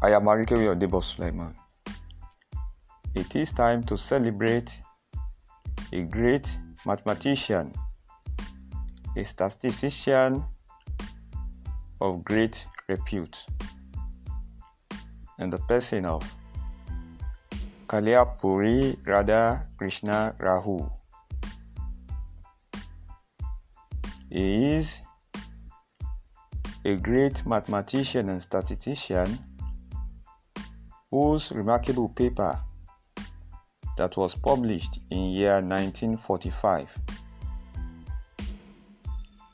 I am Arikewi Odebo Suleiman. It is time to celebrate a great mathematician, a statistician of great repute, and the person of Calyampudi Radha Krishna Rao. He is a great mathematician and statistician whose remarkable paper that was published in year 1945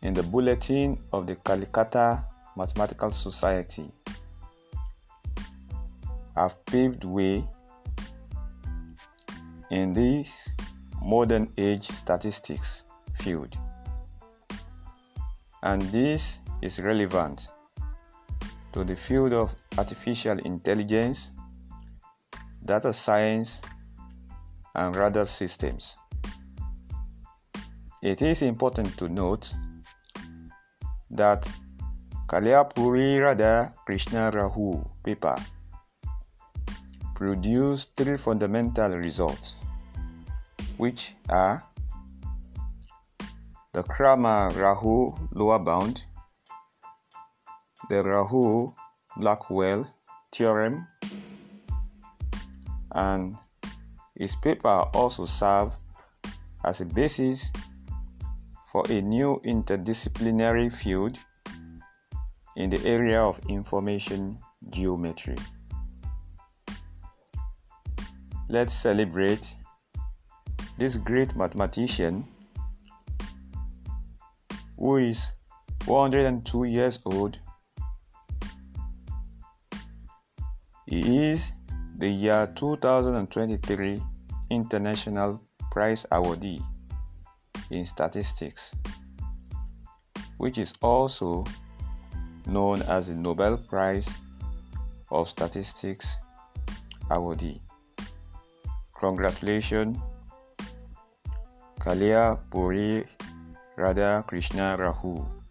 in the Bulletin of the Calcutta Mathematical Society have paved way in this modern age statistics field. And this is relevant to the field of artificial intelligence data science, and radar systems. It is important to note that Calyampudi Radha Krishna Rao paper produced three fundamental results, which are the Cramer Rao lower bound, the Rao Blackwell theorem, and his paper also served as a basis for a new interdisciplinary field in the area of information geometry. Let's celebrate this great mathematician who is 102 years old. He is the year 2023 International Prize Awardee in Statistics, which is also known as the Nobel Prize of Statistics Awardee. Congratulations, Kalia Puri Radha Krishna Rao.